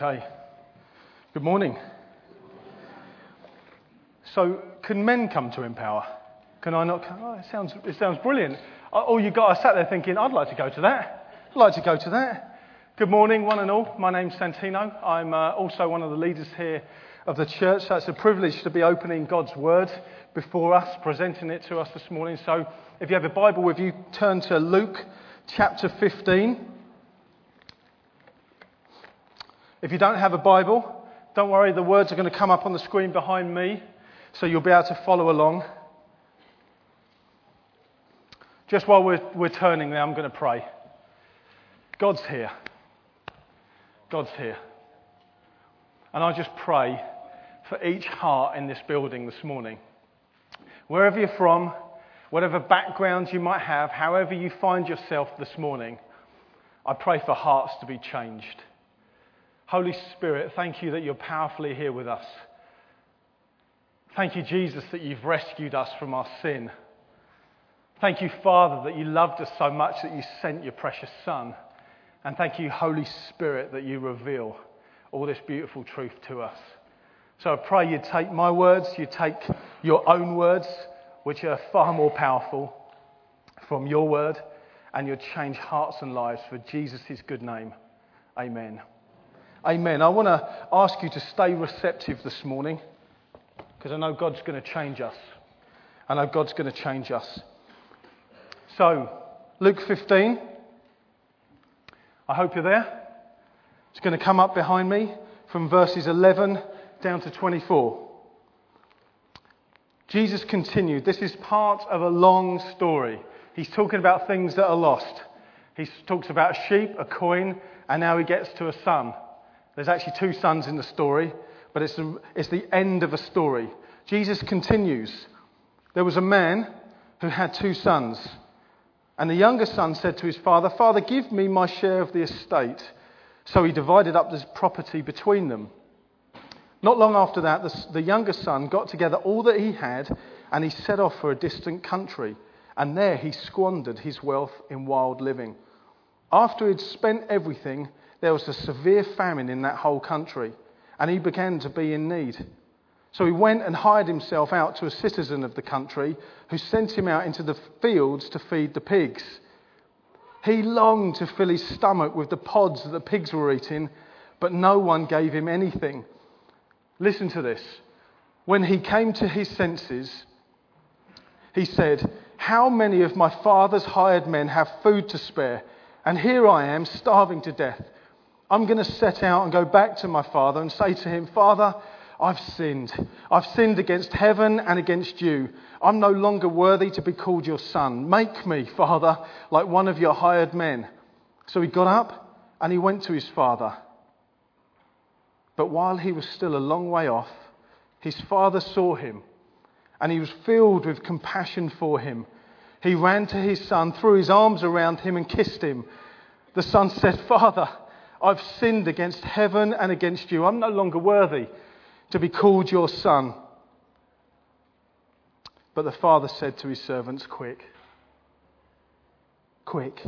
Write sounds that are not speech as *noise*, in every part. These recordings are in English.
Okay. Good morning. So, can men come to Empower? Can I not? Come? Oh, it sounds it sounds brilliant. Oh, All you guys sat there thinking, I'd like to go to that. I'd like to go to that. Good morning, one and all. My name's Santino. I'm uh, also one of the leaders here of the church. So it's a privilege to be opening God's Word before us, presenting it to us this morning. So, if you have a Bible with you, turn to Luke chapter 15. If you don't have a Bible, don't worry, the words are going to come up on the screen behind me, so you'll be able to follow along. Just while we're, we're turning there, I'm going to pray. God's here. God's here. And I just pray for each heart in this building this morning. Wherever you're from, whatever background you might have, however you find yourself this morning, I pray for hearts to be changed. Holy Spirit, thank you that you're powerfully here with us. Thank you, Jesus, that you've rescued us from our sin. Thank you, Father, that you loved us so much that you sent your precious Son. And thank you, Holy Spirit, that you reveal all this beautiful truth to us. So I pray you take my words, you take your own words, which are far more powerful, from your word, and you'll change hearts and lives for Jesus' good name. Amen. Amen. I want to ask you to stay receptive this morning because I know God's going to change us. I know God's going to change us. So, Luke 15. I hope you're there. It's going to come up behind me from verses 11 down to 24. Jesus continued. This is part of a long story. He's talking about things that are lost. He talks about a sheep, a coin, and now he gets to a son. There's actually two sons in the story, but it's the, it's the end of a story. Jesus continues. There was a man who had two sons. And the younger son said to his father, Father, give me my share of the estate. So he divided up his property between them. Not long after that, the, the younger son got together all that he had and he set off for a distant country. And there he squandered his wealth in wild living. After he'd spent everything, there was a severe famine in that whole country, and he began to be in need. So he went and hired himself out to a citizen of the country who sent him out into the fields to feed the pigs. He longed to fill his stomach with the pods that the pigs were eating, but no one gave him anything. Listen to this. When he came to his senses, he said, How many of my father's hired men have food to spare? And here I am, starving to death. I'm going to set out and go back to my father and say to him, Father, I've sinned. I've sinned against heaven and against you. I'm no longer worthy to be called your son. Make me, Father, like one of your hired men. So he got up and he went to his father. But while he was still a long way off, his father saw him and he was filled with compassion for him. He ran to his son, threw his arms around him, and kissed him. The son said, Father, I've sinned against heaven and against you. I'm no longer worthy to be called your son. But the father said to his servants, Quick, quick,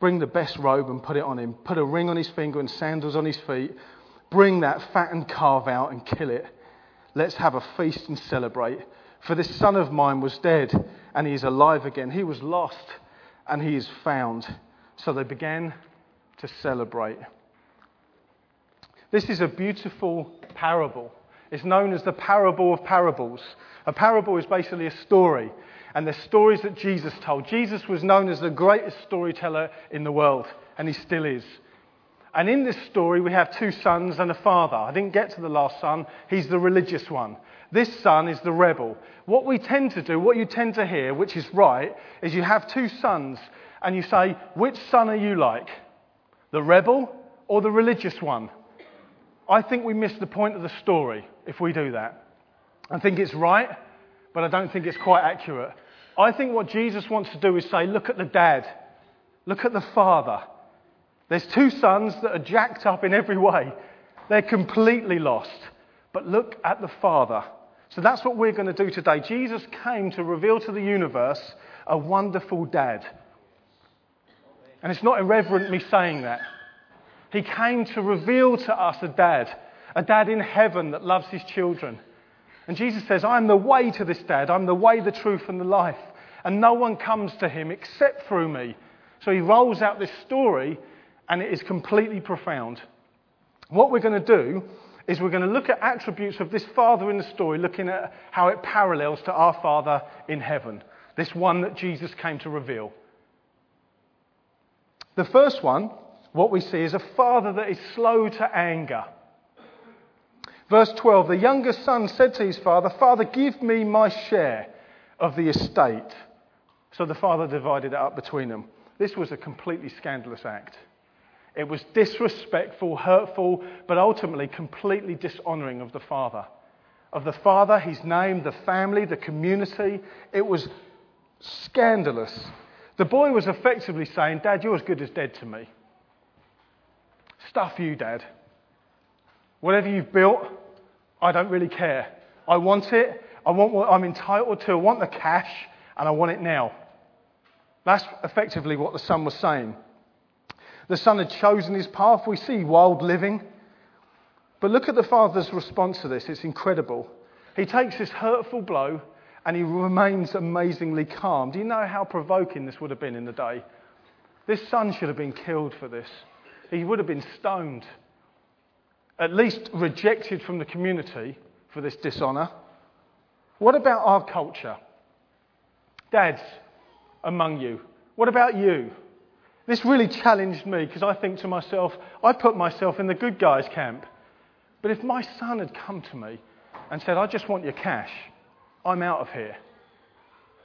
bring the best robe and put it on him. Put a ring on his finger and sandals on his feet. Bring that fattened calf out and kill it. Let's have a feast and celebrate. For this son of mine was dead and he is alive again. He was lost and he is found. So they began to celebrate. This is a beautiful parable. It's known as the parable of parables. A parable is basically a story, and the stories that Jesus told. Jesus was known as the greatest storyteller in the world, and he still is. And in this story, we have two sons and a father. I didn't get to the last son, he's the religious one. This son is the rebel. What we tend to do, what you tend to hear, which is right, is you have two sons, and you say, Which son are you like? The rebel or the religious one? I think we miss the point of the story if we do that. I think it's right, but I don't think it's quite accurate. I think what Jesus wants to do is say, look at the dad, look at the father. There's two sons that are jacked up in every way. They're completely lost. But look at the father. So that's what we're going to do today. Jesus came to reveal to the universe a wonderful dad. And it's not irreverent me saying that. He came to reveal to us a dad, a dad in heaven that loves his children. And Jesus says, I'm the way to this dad. I'm the way, the truth, and the life. And no one comes to him except through me. So he rolls out this story, and it is completely profound. What we're going to do is we're going to look at attributes of this father in the story, looking at how it parallels to our father in heaven, this one that Jesus came to reveal. The first one, what we see, is a father that is slow to anger. Verse 12 The younger son said to his father, Father, give me my share of the estate. So the father divided it up between them. This was a completely scandalous act. It was disrespectful, hurtful, but ultimately completely dishonoring of the father. Of the father, his name, the family, the community. It was scandalous. The boy was effectively saying, Dad, you're as good as dead to me. Stuff you, Dad. Whatever you've built, I don't really care. I want it. I want what I'm entitled to. I want the cash, and I want it now. That's effectively what the son was saying. The son had chosen his path. We see wild living. But look at the father's response to this. It's incredible. He takes this hurtful blow and he remains amazingly calm. Do you know how provoking this would have been in the day? This son should have been killed for this. He would have been stoned, at least rejected from the community for this dishonour. What about our culture? Dads among you, what about you? This really challenged me because I think to myself, I put myself in the good guys camp. But if my son had come to me and said, I just want your cash, I'm out of here.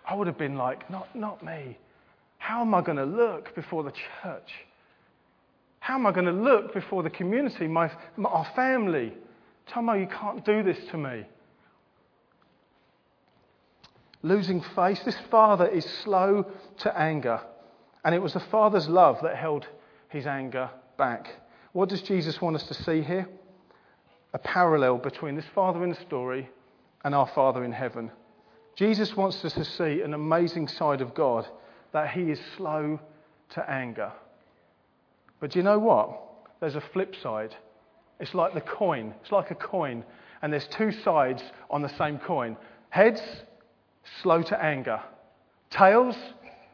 I would have been like, not, not me. How am I going to look before the church? How am I going to look before the community, my, my, our family? Tomo, you can't do this to me. Losing face. This father is slow to anger. And it was the father's love that held his anger back. What does Jesus want us to see here? A parallel between this father in the story and our Father in heaven. Jesus wants us to see an amazing side of God, that He is slow to anger. But do you know what? There's a flip side. It's like the coin. It's like a coin. And there's two sides on the same coin. Heads, slow to anger. Tails,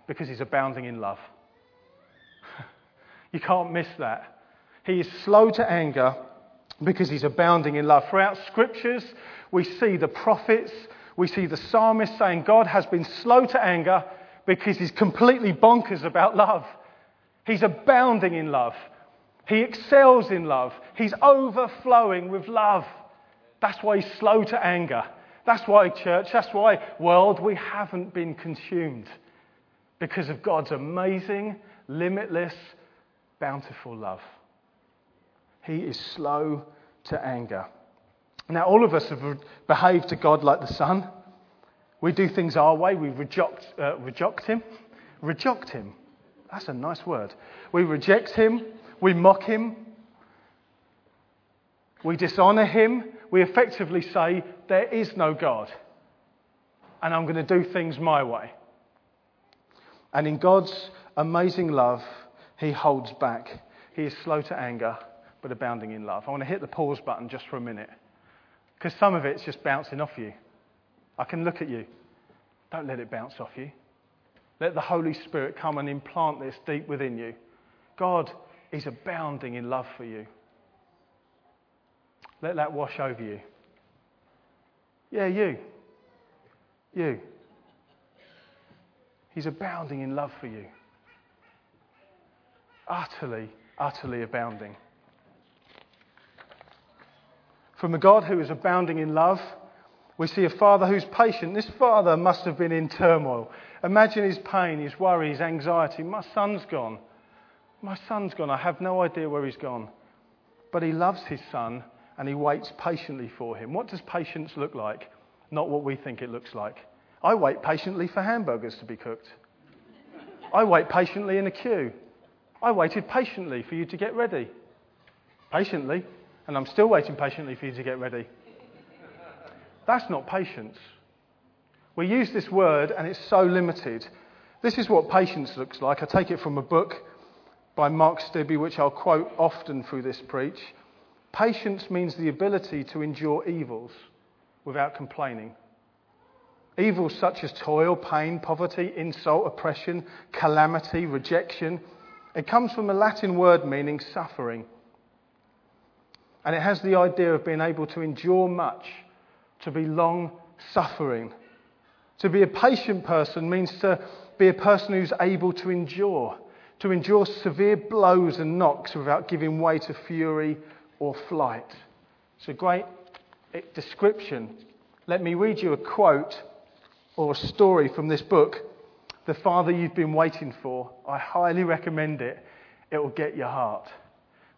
because he's abounding in love. *laughs* you can't miss that. He is slow to anger because he's abounding in love. Throughout scriptures, we see the prophets, we see the psalmist saying God has been slow to anger because he's completely bonkers about love. He's abounding in love. He excels in love. He's overflowing with love. That's why he's slow to anger. That's why, church, that's why, world, we haven't been consumed. Because of God's amazing, limitless, bountiful love. He is slow to anger. Now, all of us have behaved to God like the Son. We do things our way. We reject, uh, reject Him. Reject Him. That's a nice word. We reject Him. We mock Him. We dishonour Him. We effectively say, There is no God. And I'm going to do things my way. And in God's amazing love, He holds back. He is slow to anger, but abounding in love. I want to hit the pause button just for a minute. Because some of it's just bouncing off you. I can look at you. Don't let it bounce off you. Let the Holy Spirit come and implant this deep within you. God is abounding in love for you. Let that wash over you. Yeah, you. You. He's abounding in love for you. Utterly, utterly abounding. From a God who is abounding in love, we see a father who's patient. This father must have been in turmoil. Imagine his pain, his worry, his anxiety. My son's gone. My son's gone. I have no idea where he's gone. But he loves his son and he waits patiently for him. What does patience look like? Not what we think it looks like. I wait patiently for hamburgers to be cooked. I wait patiently in a queue. I waited patiently for you to get ready. Patiently and I'm still waiting patiently for you to get ready. That's not patience. We use this word and it's so limited. This is what patience looks like. I take it from a book by Mark Stibbe, which I'll quote often through this preach. Patience means the ability to endure evils without complaining. Evils such as toil, pain, poverty, insult, oppression, calamity, rejection. It comes from a Latin word meaning suffering. And it has the idea of being able to endure much, to be long suffering. To be a patient person means to be a person who's able to endure, to endure severe blows and knocks without giving way to fury or flight. It's a great eh, description. Let me read you a quote or a story from this book, The Father You've Been Waiting For. I highly recommend it. It will get your heart.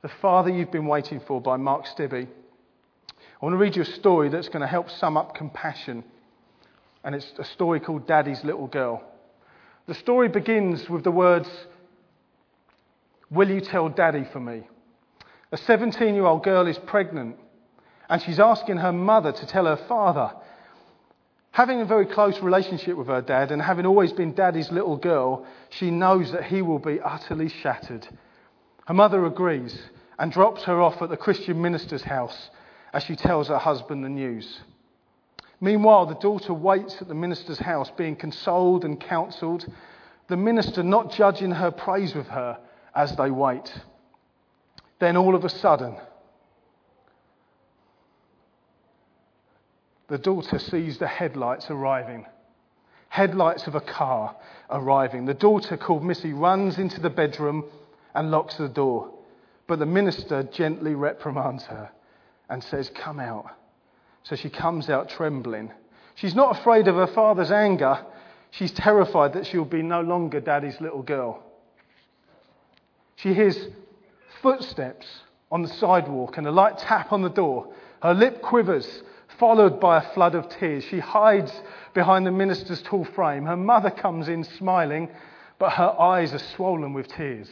The Father You've Been Waiting For by Mark Stibbe. I want to read you a story that's going to help sum up compassion. And it's a story called Daddy's Little Girl. The story begins with the words, Will you tell Daddy for me? A 17 year old girl is pregnant and she's asking her mother to tell her father. Having a very close relationship with her dad and having always been daddy's little girl, she knows that he will be utterly shattered. Her mother agrees and drops her off at the Christian minister's house as she tells her husband the news. Meanwhile, the daughter waits at the minister's house, being consoled and counselled, the minister not judging her praise with her as they wait. Then all of a sudden, the daughter sees the headlights arriving. Headlights of a car arriving. The daughter, called Missy, runs into the bedroom and locks the door. But the minister gently reprimands her and says, Come out. So she comes out trembling. She's not afraid of her father's anger. She's terrified that she'll be no longer daddy's little girl. She hears footsteps on the sidewalk and a light tap on the door. Her lip quivers, followed by a flood of tears. She hides behind the minister's tall frame. Her mother comes in smiling, but her eyes are swollen with tears.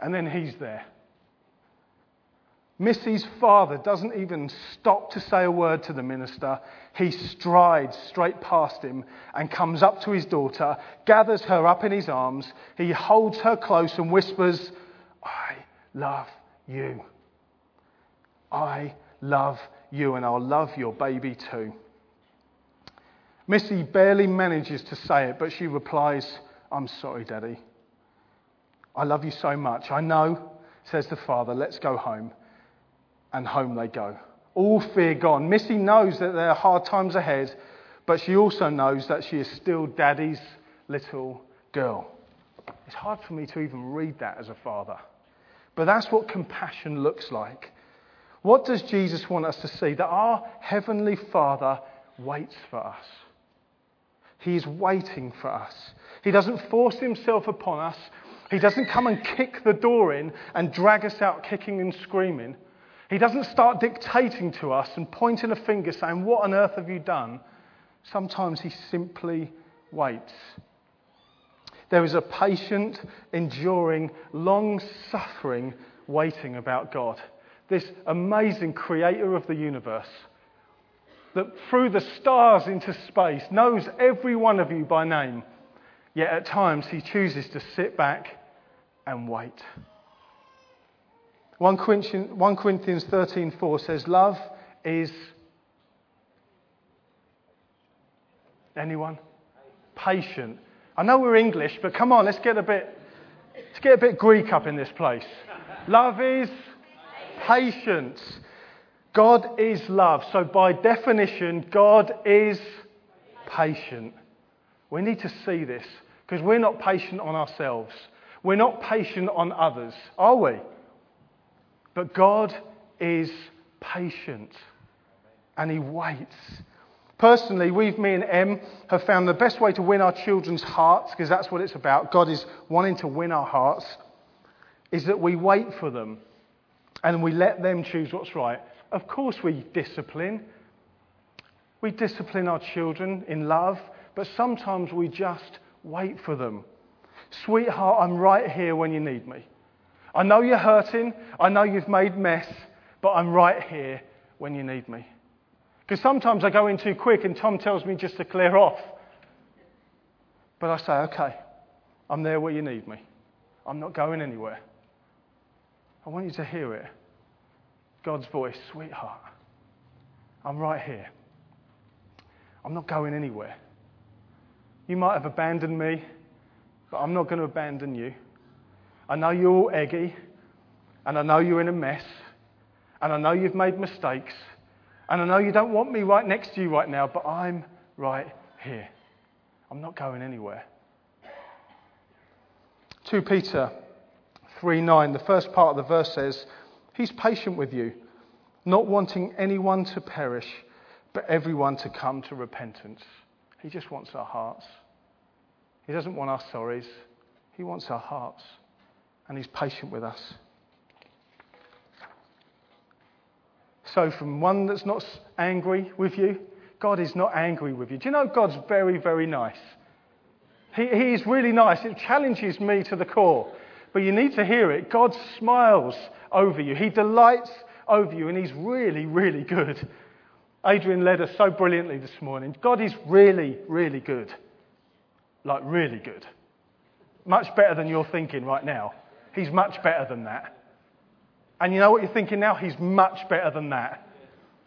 And then he's there. Missy's father doesn't even stop to say a word to the minister. He strides straight past him and comes up to his daughter, gathers her up in his arms. He holds her close and whispers, I love you. I love you, and I'll love your baby too. Missy barely manages to say it, but she replies, I'm sorry, Daddy. I love you so much. I know, says the father, let's go home. And home they go. All fear gone. Missy knows that there are hard times ahead, but she also knows that she is still daddy's little girl. It's hard for me to even read that as a father. But that's what compassion looks like. What does Jesus want us to see? That our Heavenly Father waits for us. He is waiting for us. He doesn't force Himself upon us. He doesn't come and kick the door in and drag us out kicking and screaming. He doesn't start dictating to us and pointing a finger saying, What on earth have you done? Sometimes He simply waits. There is a patient, enduring, long suffering waiting about God. This amazing creator of the universe that threw the stars into space knows every one of you by name. Yet at times he chooses to sit back and wait. 1 Corinthians, 13:4 says, "Love is anyone patient." I know we're English, but come on, let's get a bit let's get a bit Greek up in this place. Love is patience. God is love. So by definition, God is patient. We need to see this because we're not patient on ourselves. We're not patient on others, are we? But God is patient and He waits. Personally, we've, me and Em, have found the best way to win our children's hearts, because that's what it's about. God is wanting to win our hearts, is that we wait for them and we let them choose what's right. Of course, we discipline. We discipline our children in love, but sometimes we just wait for them. Sweetheart, I'm right here when you need me. I know you're hurting. I know you've made mess, but I'm right here when you need me. Because sometimes I go in too quick and Tom tells me just to clear off. But I say, okay, I'm there where you need me. I'm not going anywhere. I want you to hear it. God's voice, sweetheart, I'm right here. I'm not going anywhere. You might have abandoned me, but I'm not going to abandon you. I know you're all eggy, and I know you're in a mess, and I know you've made mistakes, and I know you don't want me right next to you right now, but I'm right here. I'm not going anywhere. 2 Peter 3 9, the first part of the verse says, He's patient with you, not wanting anyone to perish, but everyone to come to repentance. He just wants our hearts. He doesn't want our sorries, He wants our hearts. And He's patient with us. So, from one that's not angry with you, God is not angry with you. Do you know God's very, very nice? He, he is really nice. It challenges me to the core. But you need to hear it. God smiles over you, He delights over you, and He's really, really good. Adrian led us so brilliantly this morning. God is really, really good. Like, really good. Much better than you're thinking right now. He's much better than that. And you know what you're thinking now? He's much better than that.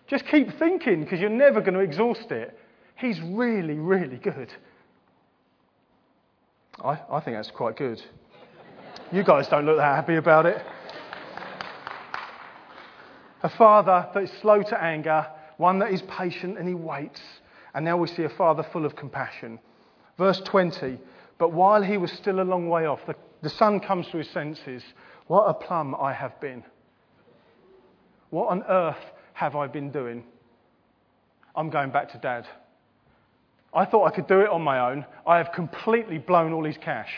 Just keep thinking because you're never going to exhaust it. He's really, really good. I, I think that's quite good. You guys don't look that happy about it. A father that is slow to anger, one that is patient and he waits. And now we see a father full of compassion. Verse 20 But while he was still a long way off, the, the son comes to his senses. What a plum I have been. What on earth have I been doing? I'm going back to dad. I thought I could do it on my own. I have completely blown all his cash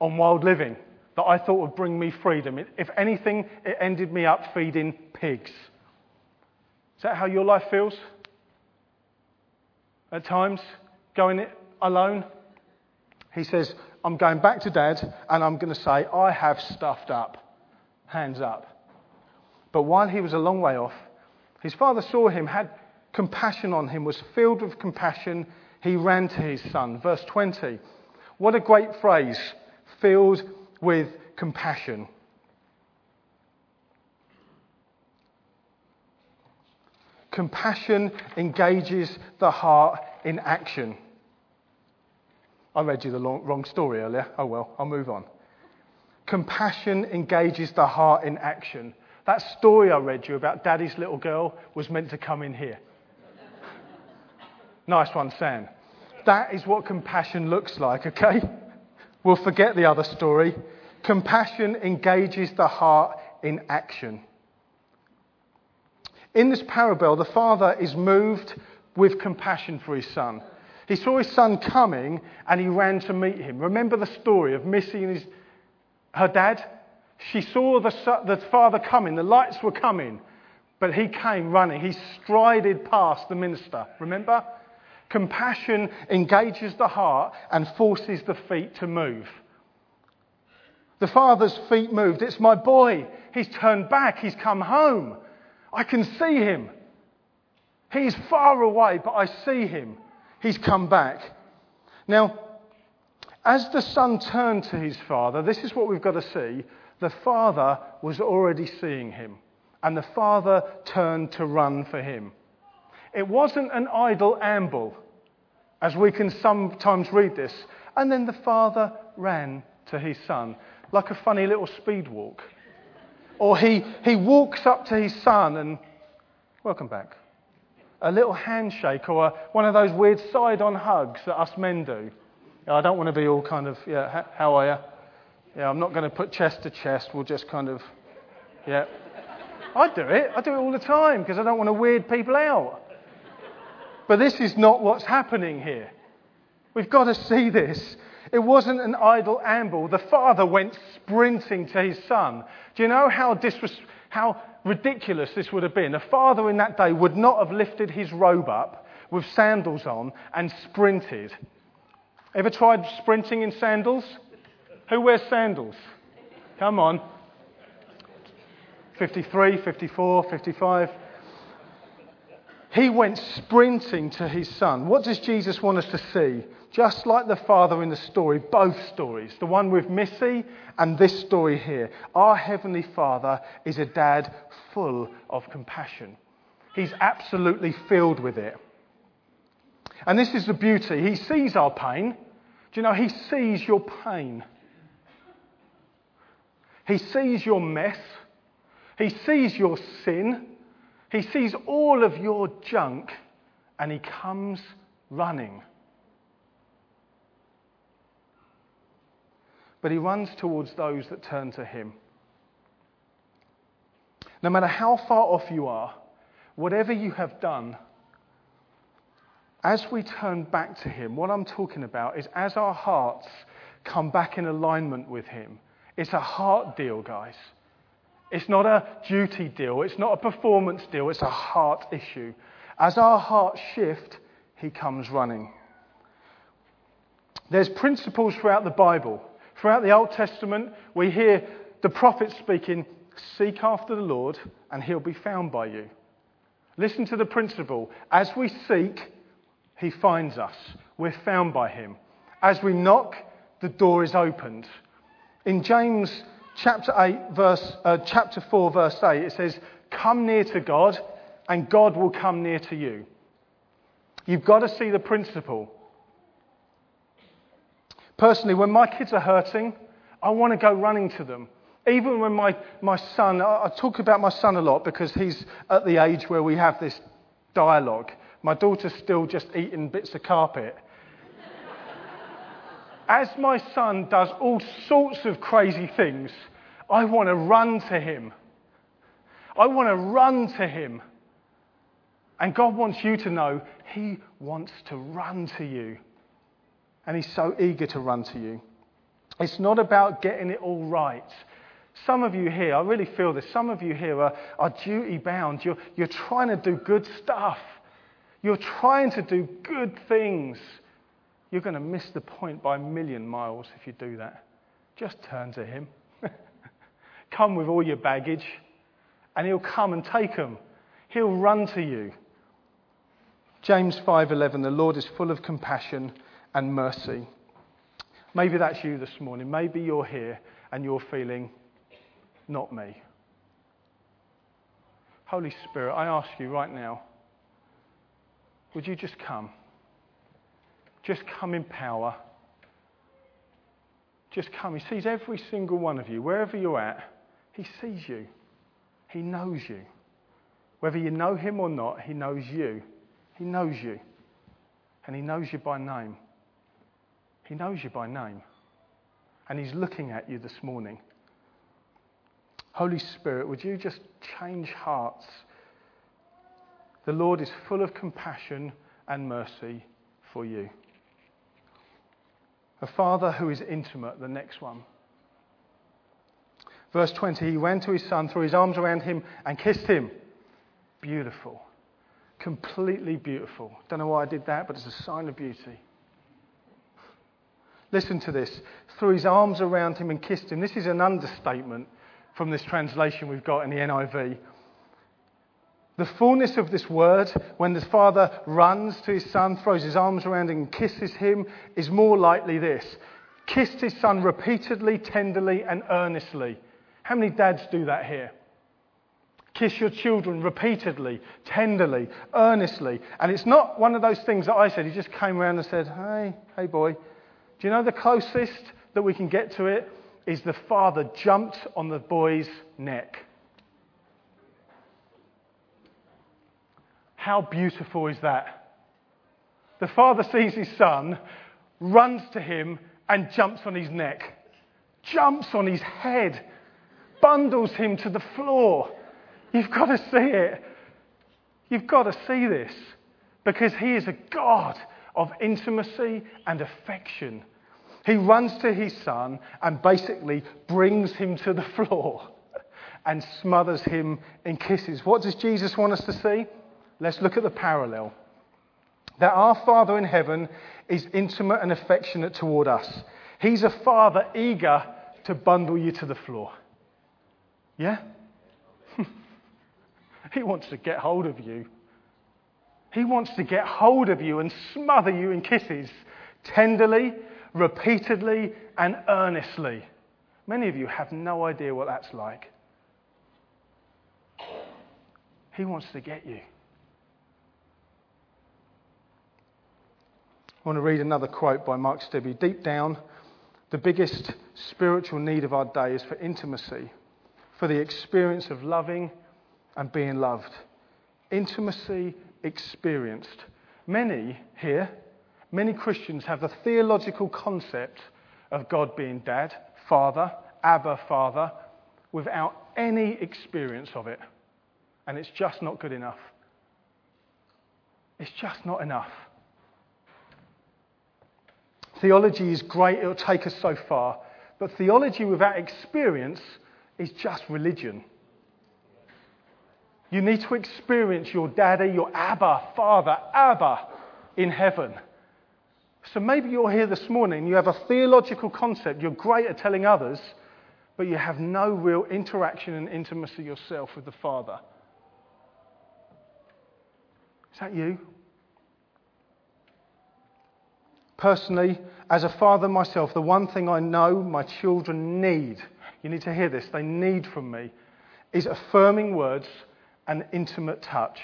on wild living that I thought would bring me freedom. If anything, it ended me up feeding pigs. Is that how your life feels? At times, going it alone? He says, I'm going back to dad and I'm going to say, I have stuffed up. Hands up. But while he was a long way off, his father saw him, had compassion on him, was filled with compassion. He ran to his son. Verse 20. What a great phrase. Filled with compassion. Compassion engages the heart in action. I read you the long, wrong story earlier. Oh well, I'll move on. Compassion engages the heart in action. That story I read you about daddy's little girl was meant to come in here. nice one, Sam. That is what compassion looks like, okay? We'll forget the other story. Compassion engages the heart in action. In this parable, the father is moved with compassion for his son. He saw his son coming and he ran to meet him. Remember the story of Missy and his, her dad? She saw the, the father coming, the lights were coming, but he came running. He strided past the minister. Remember? Compassion engages the heart and forces the feet to move. The father's feet moved. It's my boy. He's turned back. He's come home. I can see him. He's far away, but I see him. He's come back. Now, as the son turned to his father, this is what we've got to see. The father was already seeing him, and the father turned to run for him. It wasn't an idle amble, as we can sometimes read this. And then the father ran to his son, like a funny little speed walk. Or he, he walks up to his son and, welcome back. A little handshake or a, one of those weird side on hugs that us men do. I don't want to be all kind of, yeah, how are you? Yeah, I'm not going to put chest to chest. We'll just kind of, yeah. I do it. I do it all the time because I don't want to weird people out. But this is not what's happening here. We've got to see this. It wasn't an idle amble. The father went sprinting to his son. Do you know how, disres- how ridiculous this would have been? A father in that day would not have lifted his robe up with sandals on and sprinted. Ever tried sprinting in sandals? Who wears sandals? Come on. 53, 54, 55. He went sprinting to his son. What does Jesus want us to see? Just like the father in the story, both stories, the one with Missy and this story here. Our Heavenly Father is a dad full of compassion. He's absolutely filled with it. And this is the beauty. He sees our pain. Do you know, He sees your pain. He sees your mess. He sees your sin. He sees all of your junk. And He comes running. But He runs towards those that turn to Him. No matter how far off you are, whatever you have done, as we turn back to Him, what I'm talking about is as our hearts come back in alignment with Him, it's a heart deal, guys. It's not a duty deal, it's not a performance deal, it's a heart issue. As our hearts shift, He comes running. There's principles throughout the Bible. Throughout the Old Testament, we hear the prophets speaking, Seek after the Lord, and He'll be found by you. Listen to the principle. As we seek, he finds us. We're found by him. As we knock, the door is opened. In James chapter 8 verse uh, chapter 4 verse 8 it says, "Come near to God, and God will come near to you." You've got to see the principle. Personally, when my kids are hurting, I want to go running to them. Even when my, my son, I talk about my son a lot because he's at the age where we have this dialogue. My daughter's still just eating bits of carpet. *laughs* As my son does all sorts of crazy things, I want to run to him. I want to run to him. And God wants you to know He wants to run to you. And He's so eager to run to you. It's not about getting it all right. Some of you here, I really feel this, some of you here are, are duty bound. You're, you're trying to do good stuff, you're trying to do good things. You're going to miss the point by a million miles if you do that. Just turn to Him. *laughs* come with all your baggage, and He'll come and take them. He'll run to you. James 5:11 The Lord is full of compassion and mercy. Maybe that's you this morning. Maybe you're here and you're feeling not me. Holy Spirit, I ask you right now, would you just come? Just come in power. Just come. He sees every single one of you, wherever you're at. He sees you. He knows you. Whether you know him or not, he knows you. He knows you. And he knows you by name. He knows you by name. And he's looking at you this morning. Holy Spirit, would you just change hearts? The Lord is full of compassion and mercy for you. A father who is intimate, the next one. Verse 20 He went to his son, threw his arms around him, and kissed him. Beautiful. Completely beautiful. Don't know why I did that, but it's a sign of beauty. Listen to this. Threw his arms around him and kissed him. This is an understatement from this translation we've got in the NIV. The fullness of this word, when the father runs to his son, throws his arms around him, and kisses him, is more likely this kissed his son repeatedly, tenderly, and earnestly. How many dads do that here? Kiss your children repeatedly, tenderly, earnestly. And it's not one of those things that I said. He just came around and said, Hey, hey, boy. Do you know the closest that we can get to it is the father jumped on the boy's neck. How beautiful is that? The father sees his son, runs to him, and jumps on his neck, jumps on his head, bundles him to the floor. You've got to see it. You've got to see this because he is a God of intimacy and affection. He runs to his son and basically brings him to the *laughs* floor and smothers him in kisses. What does Jesus want us to see? Let's look at the parallel. That our Father in heaven is intimate and affectionate toward us. He's a father eager to bundle you to the floor. Yeah? *laughs* he wants to get hold of you. He wants to get hold of you and smother you in kisses tenderly, repeatedly, and earnestly. Many of you have no idea what that's like. He wants to get you. I want to read another quote by Mark Stibbe. Deep down, the biggest spiritual need of our day is for intimacy, for the experience of loving and being loved. Intimacy experienced. Many here, many Christians have the theological concept of God being dad, father, Abba, father, without any experience of it. And it's just not good enough. It's just not enough. Theology is great, it'll take us so far. But theology without experience is just religion. You need to experience your daddy, your Abba, Father, Abba in heaven. So maybe you're here this morning, you have a theological concept, you're great at telling others, but you have no real interaction and intimacy yourself with the Father. Is that you? Personally, as a father myself, the one thing I know my children need, you need to hear this, they need from me, is affirming words and intimate touch.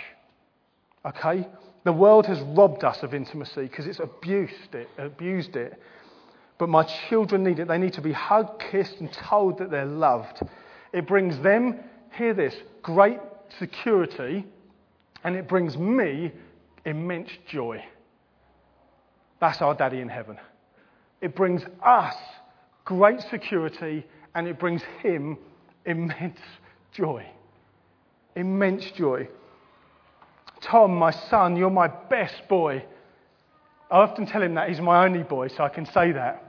Okay? The world has robbed us of intimacy because it's abused it, abused it. But my children need it. They need to be hugged, kissed, and told that they're loved. It brings them, hear this, great security, and it brings me immense joy. That's our daddy in heaven. It brings us great security and it brings him immense joy. Immense joy. Tom, my son, you're my best boy. I often tell him that he's my only boy, so I can say that.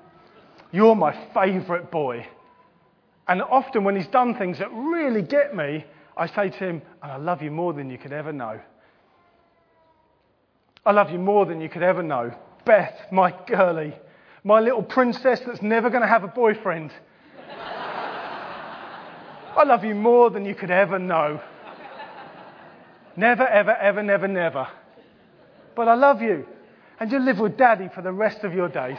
You're my favourite boy. And often when he's done things that really get me, I say to him, I love you more than you could ever know. I love you more than you could ever know. Beth, my girlie, my little princess that's never going to have a boyfriend. *laughs* I love you more than you could ever know. Never, ever, ever, never, never. But I love you. And you live with daddy for the rest of your days.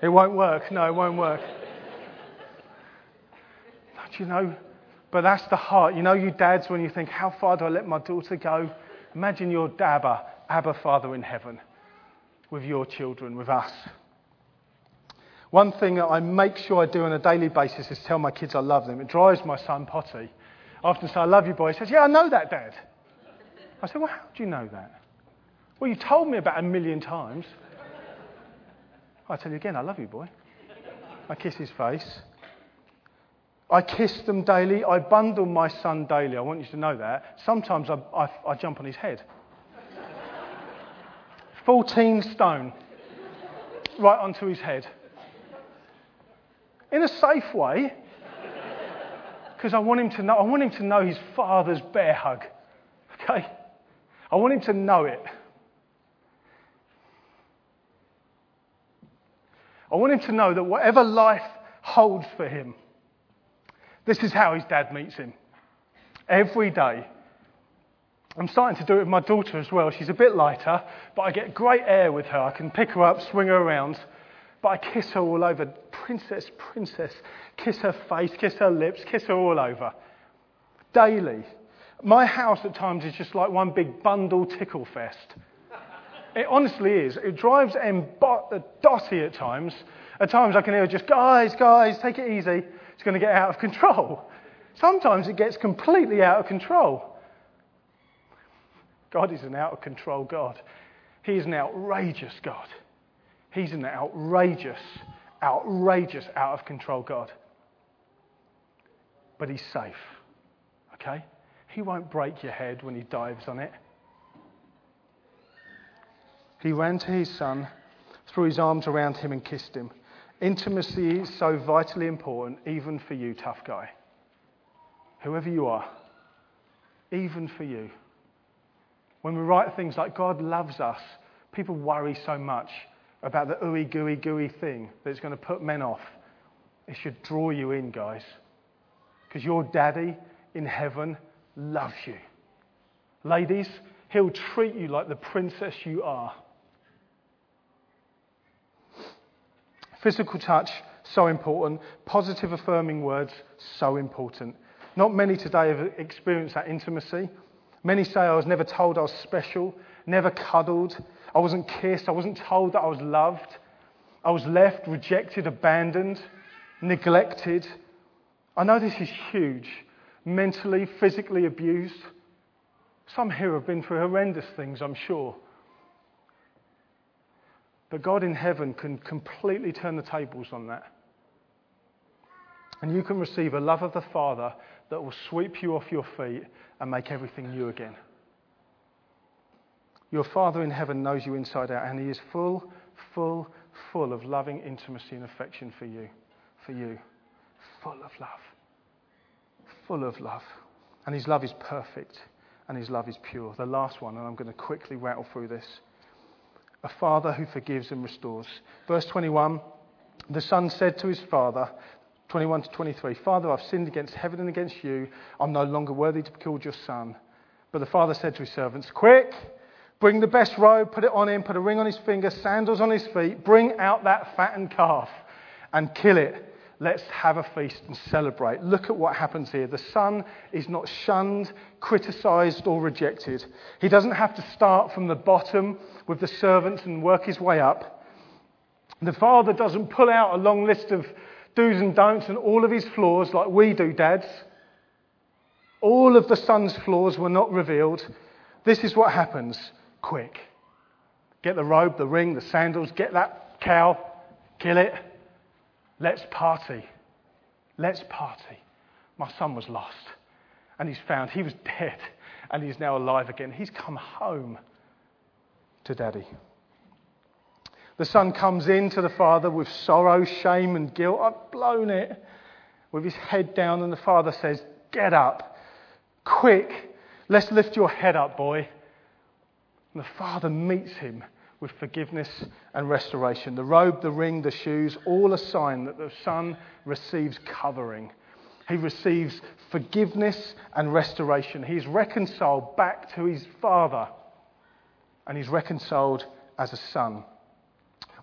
It won't work. No, it won't work. Don't you know? But that's the heart. You know, you dads, when you think, how far do I let my daughter go? Imagine your dabber, Abba Father in heaven, with your children, with us. One thing that I make sure I do on a daily basis is tell my kids I love them. It drives my son potty. I often say, I love you, boy. He says, Yeah, I know that, Dad. I said, Well, how do you know that? Well, you told me about a million times. I tell you again, I love you, boy. I kiss his face. I kiss them daily. I bundle my son daily. I want you to know that. Sometimes I, I, I jump on his head. 14 stone, right onto his head. In a safe way, because I want him to know. I want him to know his father's bear hug. Okay, I want him to know it. I want him to know that whatever life holds for him, this is how his dad meets him. Every day. I'm starting to do it with my daughter as well. She's a bit lighter, but I get great air with her. I can pick her up, swing her around, but I kiss her all over. Princess, princess. Kiss her face, kiss her lips, kiss her all over. Daily. My house at times is just like one big bundle tickle fest. It honestly is. It drives Em Dotty at times. At times I can hear just, guys, guys, take it easy. It's going to get out of control. Sometimes it gets completely out of control. God is an out of control God. He is an outrageous God. He's an outrageous, outrageous, out of control God. But He's safe. Okay? He won't break your head when He dives on it. He ran to his son, threw his arms around him, and kissed him. Intimacy is so vitally important, even for you, tough guy. Whoever you are, even for you. When we write things like God loves us, people worry so much about the ooey gooey gooey thing that's going to put men off. It should draw you in, guys. Because your daddy in heaven loves you. Ladies, he'll treat you like the princess you are. Physical touch, so important. Positive affirming words, so important. Not many today have experienced that intimacy. Many say, I was never told I was special, never cuddled, I wasn't kissed, I wasn't told that I was loved. I was left, rejected, abandoned, neglected. I know this is huge. Mentally, physically abused. Some here have been through horrendous things, I'm sure. But God in heaven can completely turn the tables on that. And you can receive a love of the Father that will sweep you off your feet and make everything new again. Your Father in heaven knows you inside out, and He is full, full, full of loving intimacy and affection for you. For you. Full of love. Full of love. And His love is perfect, and His love is pure. The last one, and I'm going to quickly rattle through this. A father who forgives and restores. Verse 21 The son said to his father, 21 to 23, Father, I've sinned against heaven and against you. I'm no longer worthy to be called your son. But the father said to his servants, Quick! Bring the best robe, put it on him, put a ring on his finger, sandals on his feet. Bring out that fattened calf and kill it. Let's have a feast and celebrate. Look at what happens here. The son is not shunned, criticized, or rejected. He doesn't have to start from the bottom with the servants and work his way up. The father doesn't pull out a long list of do's and don'ts and all of his flaws like we do, dads. All of the son's flaws were not revealed. This is what happens quick. Get the robe, the ring, the sandals, get that cow, kill it. Let's party. Let's party. My son was lost and he's found. He was dead and he's now alive again. He's come home to daddy. The son comes in to the father with sorrow, shame, and guilt. I've blown it. With his head down, and the father says, Get up. Quick. Let's lift your head up, boy. And the Father meets him with forgiveness and restoration. The robe, the ring, the shoes, all a sign that the Son receives covering. He receives forgiveness and restoration. He is reconciled back to his Father, and he's reconciled as a son.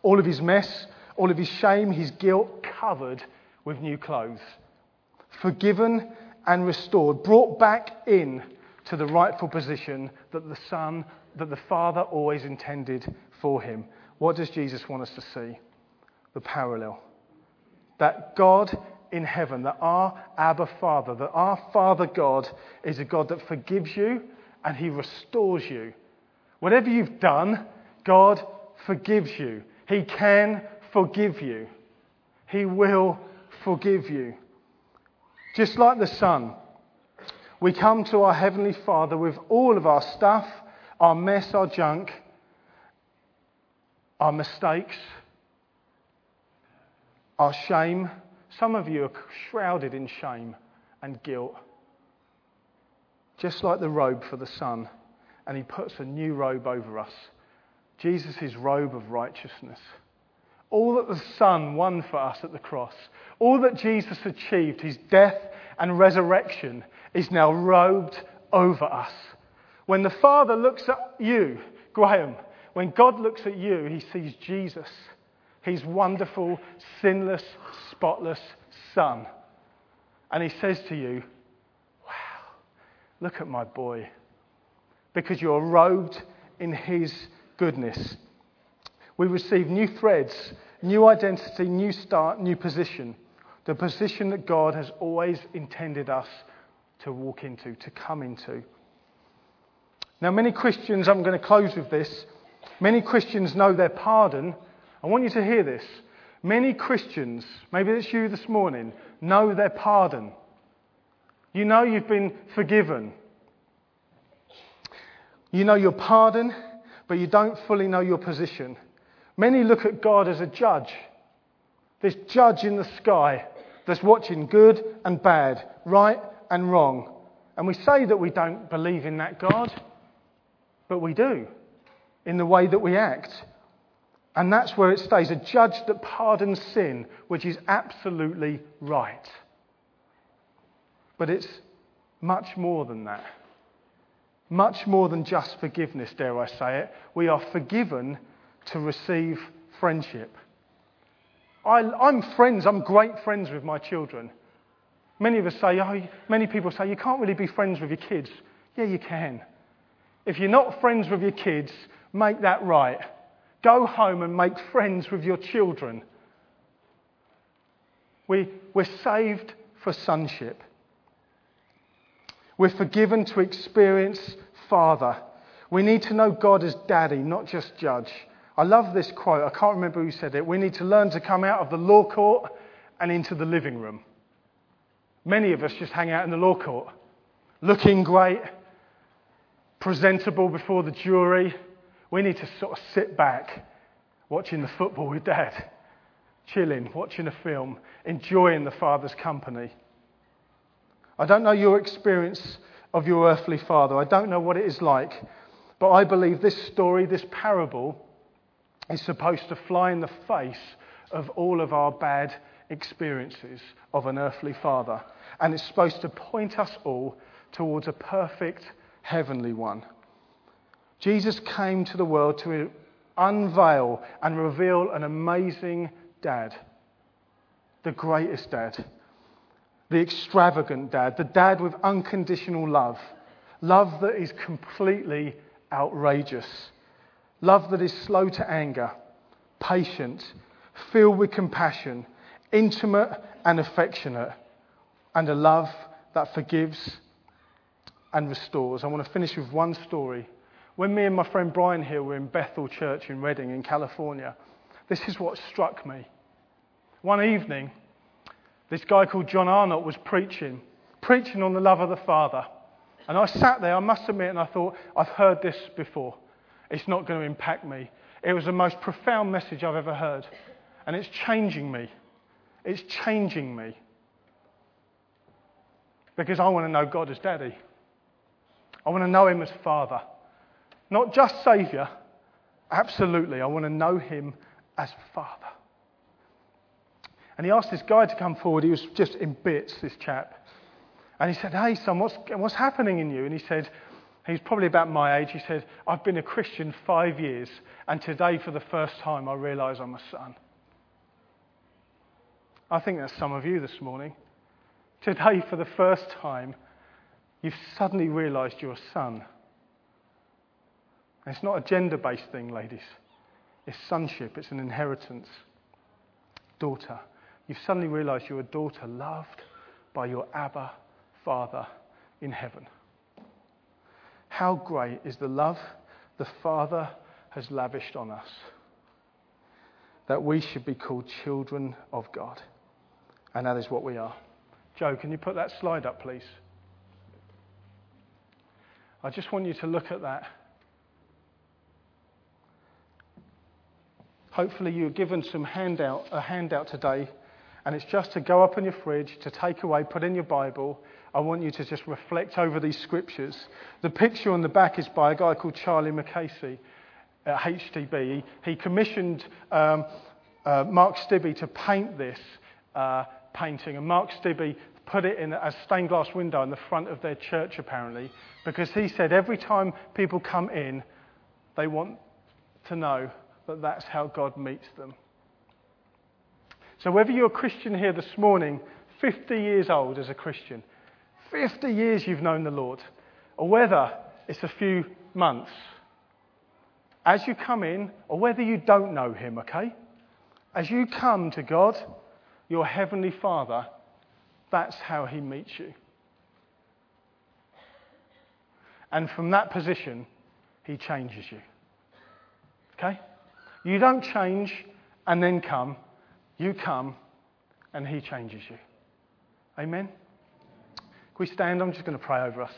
All of his mess, all of his shame, his guilt covered with new clothes. Forgiven and restored, brought back in to the rightful position that the Son that the Father always intended for him. What does Jesus want us to see? The parallel. That God in heaven, that our Abba Father, that our Father God is a God that forgives you and he restores you. Whatever you've done, God forgives you. He can forgive you. He will forgive you. Just like the Son, we come to our Heavenly Father with all of our stuff our mess, our junk, our mistakes, our shame. Some of you are shrouded in shame and guilt. Just like the robe for the Son, and He puts a new robe over us Jesus' robe of righteousness. All that the Son won for us at the cross, all that Jesus achieved, His death and resurrection, is now robed over us. When the Father looks at you, Graham, when God looks at you, he sees Jesus, his wonderful, sinless, spotless Son. And he says to you, Wow, look at my boy. Because you're robed in his goodness. We receive new threads, new identity, new start, new position. The position that God has always intended us to walk into, to come into. Now, many Christians, I'm going to close with this, many Christians know their pardon. I want you to hear this. Many Christians, maybe it's you this morning, know their pardon. You know you've been forgiven. You know your pardon, but you don't fully know your position. Many look at God as a judge, this judge in the sky that's watching good and bad, right and wrong. And we say that we don't believe in that God. But we do in the way that we act. And that's where it stays a judge that pardons sin, which is absolutely right. But it's much more than that. Much more than just forgiveness, dare I say it. We are forgiven to receive friendship. I, I'm friends, I'm great friends with my children. Many of us say, oh, many people say, you can't really be friends with your kids. Yeah, you can. If you're not friends with your kids, make that right. Go home and make friends with your children. We, we're saved for sonship. We're forgiven to experience Father. We need to know God as Daddy, not just Judge. I love this quote. I can't remember who said it. We need to learn to come out of the law court and into the living room. Many of us just hang out in the law court, looking great, presentable before the jury. We need to sort of sit back, watching the football with dad, chilling, watching a film, enjoying the Father's company. I don't know your experience of your earthly father. I don't know what it is like. But I believe this story, this parable, is supposed to fly in the face of all of our bad experiences of an earthly father. And it's supposed to point us all towards a perfect heavenly one. Jesus came to the world to unveil and reveal an amazing dad, the greatest dad, the extravagant dad, the dad with unconditional love, love that is completely outrageous, love that is slow to anger, patient, filled with compassion, intimate and affectionate, and a love that forgives and restores. I want to finish with one story. When me and my friend Brian here were in Bethel Church in Redding, in California, this is what struck me. One evening, this guy called John Arnott was preaching, preaching on the love of the Father. And I sat there, I must admit, and I thought, I've heard this before. It's not going to impact me. It was the most profound message I've ever heard. And it's changing me. It's changing me. Because I want to know God as Daddy. I want to know Him as Father. Not just Saviour. Absolutely. I want to know Him as Father. And he asked this guy to come forward. He was just in bits, this chap. And he said, Hey, son, what's, what's happening in you? And he said, He's probably about my age. He said, I've been a Christian five years, and today, for the first time, I realise I'm a son. I think that's some of you this morning. Today, for the first time, you've suddenly realised you're a son. And it's not a gender based thing, ladies. It's sonship, it's an inheritance. Daughter. You've suddenly realised you're a daughter loved by your Abba Father in heaven. How great is the love the Father has lavished on us that we should be called children of God. And that is what we are. Joe, can you put that slide up, please? I just want you to look at that. Hopefully, you're given some handout, a handout today and it's just to go up in your fridge, to take away, put in your Bible. I want you to just reflect over these scriptures. The picture on the back is by a guy called Charlie Mackesy at. He, he commissioned um, uh, Mark Stibbe to paint this uh, painting, and Mark Stibbe put it in a stained glass window in the front of their church, apparently, because he said every time people come in, they want to know that that's how God meets them. So, whether you're a Christian here this morning, 50 years old as a Christian, 50 years you've known the Lord, or whether it's a few months, as you come in, or whether you don't know Him, okay? As you come to God, your Heavenly Father, that's how He meets you. And from that position, He changes you. Okay? You don't change and then come. You come and He changes you. Amen? Can we stand? I'm just going to pray over us.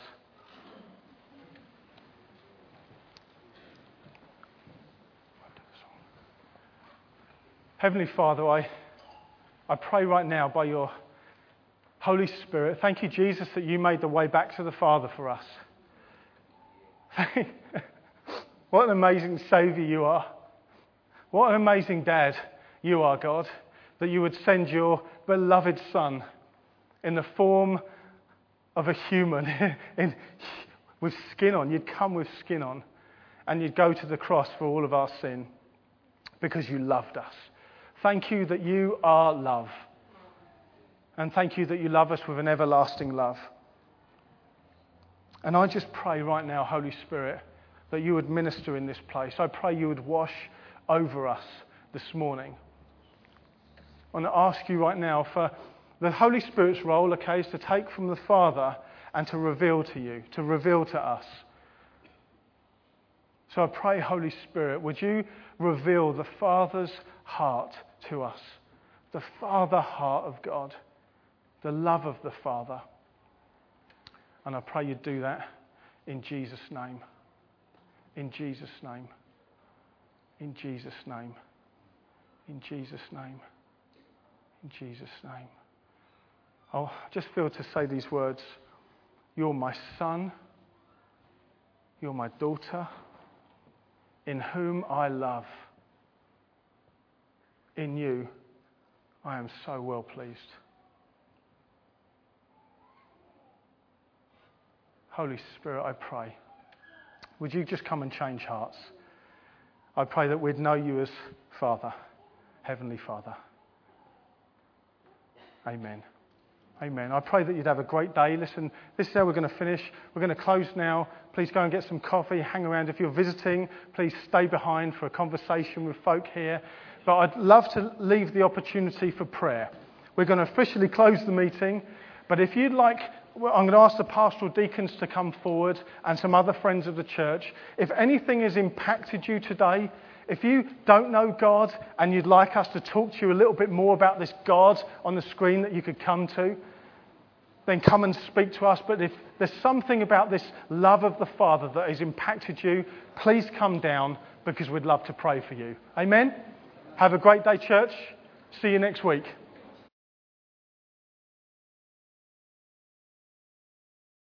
Heavenly Father, I, I pray right now by your Holy Spirit, thank you, Jesus, that you made the way back to the Father for us. *laughs* what an amazing Saviour you are. What an amazing Dad you are, God that you would send your beloved Son in the form of a human *laughs* in, with skin on. You'd come with skin on and you'd go to the cross for all of our sin because you loved us. Thank you that you are love. And thank you that you love us with an everlasting love. And I just pray right now, Holy Spirit, that you would minister in this place. I pray you would wash over us this morning. I want to ask you right now for the Holy Spirit's role, okay, is to take from the Father and to reveal to you, to reveal to us. So I pray, Holy Spirit, would you reveal the Father's heart to us? The Father heart of God, the love of the Father. And I pray you do that in Jesus' name. In Jesus' name. In Jesus' name. In Jesus' name. In Jesus' name. Oh, I just feel to say these words You're my son. You're my daughter, in whom I love. In you, I am so well pleased. Holy Spirit, I pray, would you just come and change hearts? I pray that we'd know you as Father, Heavenly Father. Amen. Amen. I pray that you'd have a great day. Listen, this is how we're going to finish. We're going to close now. Please go and get some coffee, hang around. If you're visiting, please stay behind for a conversation with folk here. But I'd love to leave the opportunity for prayer. We're going to officially close the meeting. But if you'd like, I'm going to ask the pastoral deacons to come forward and some other friends of the church. If anything has impacted you today, if you don't know God and you'd like us to talk to you a little bit more about this God on the screen that you could come to, then come and speak to us. But if there's something about this love of the Father that has impacted you, please come down because we'd love to pray for you. Amen? Have a great day, church. See you next week.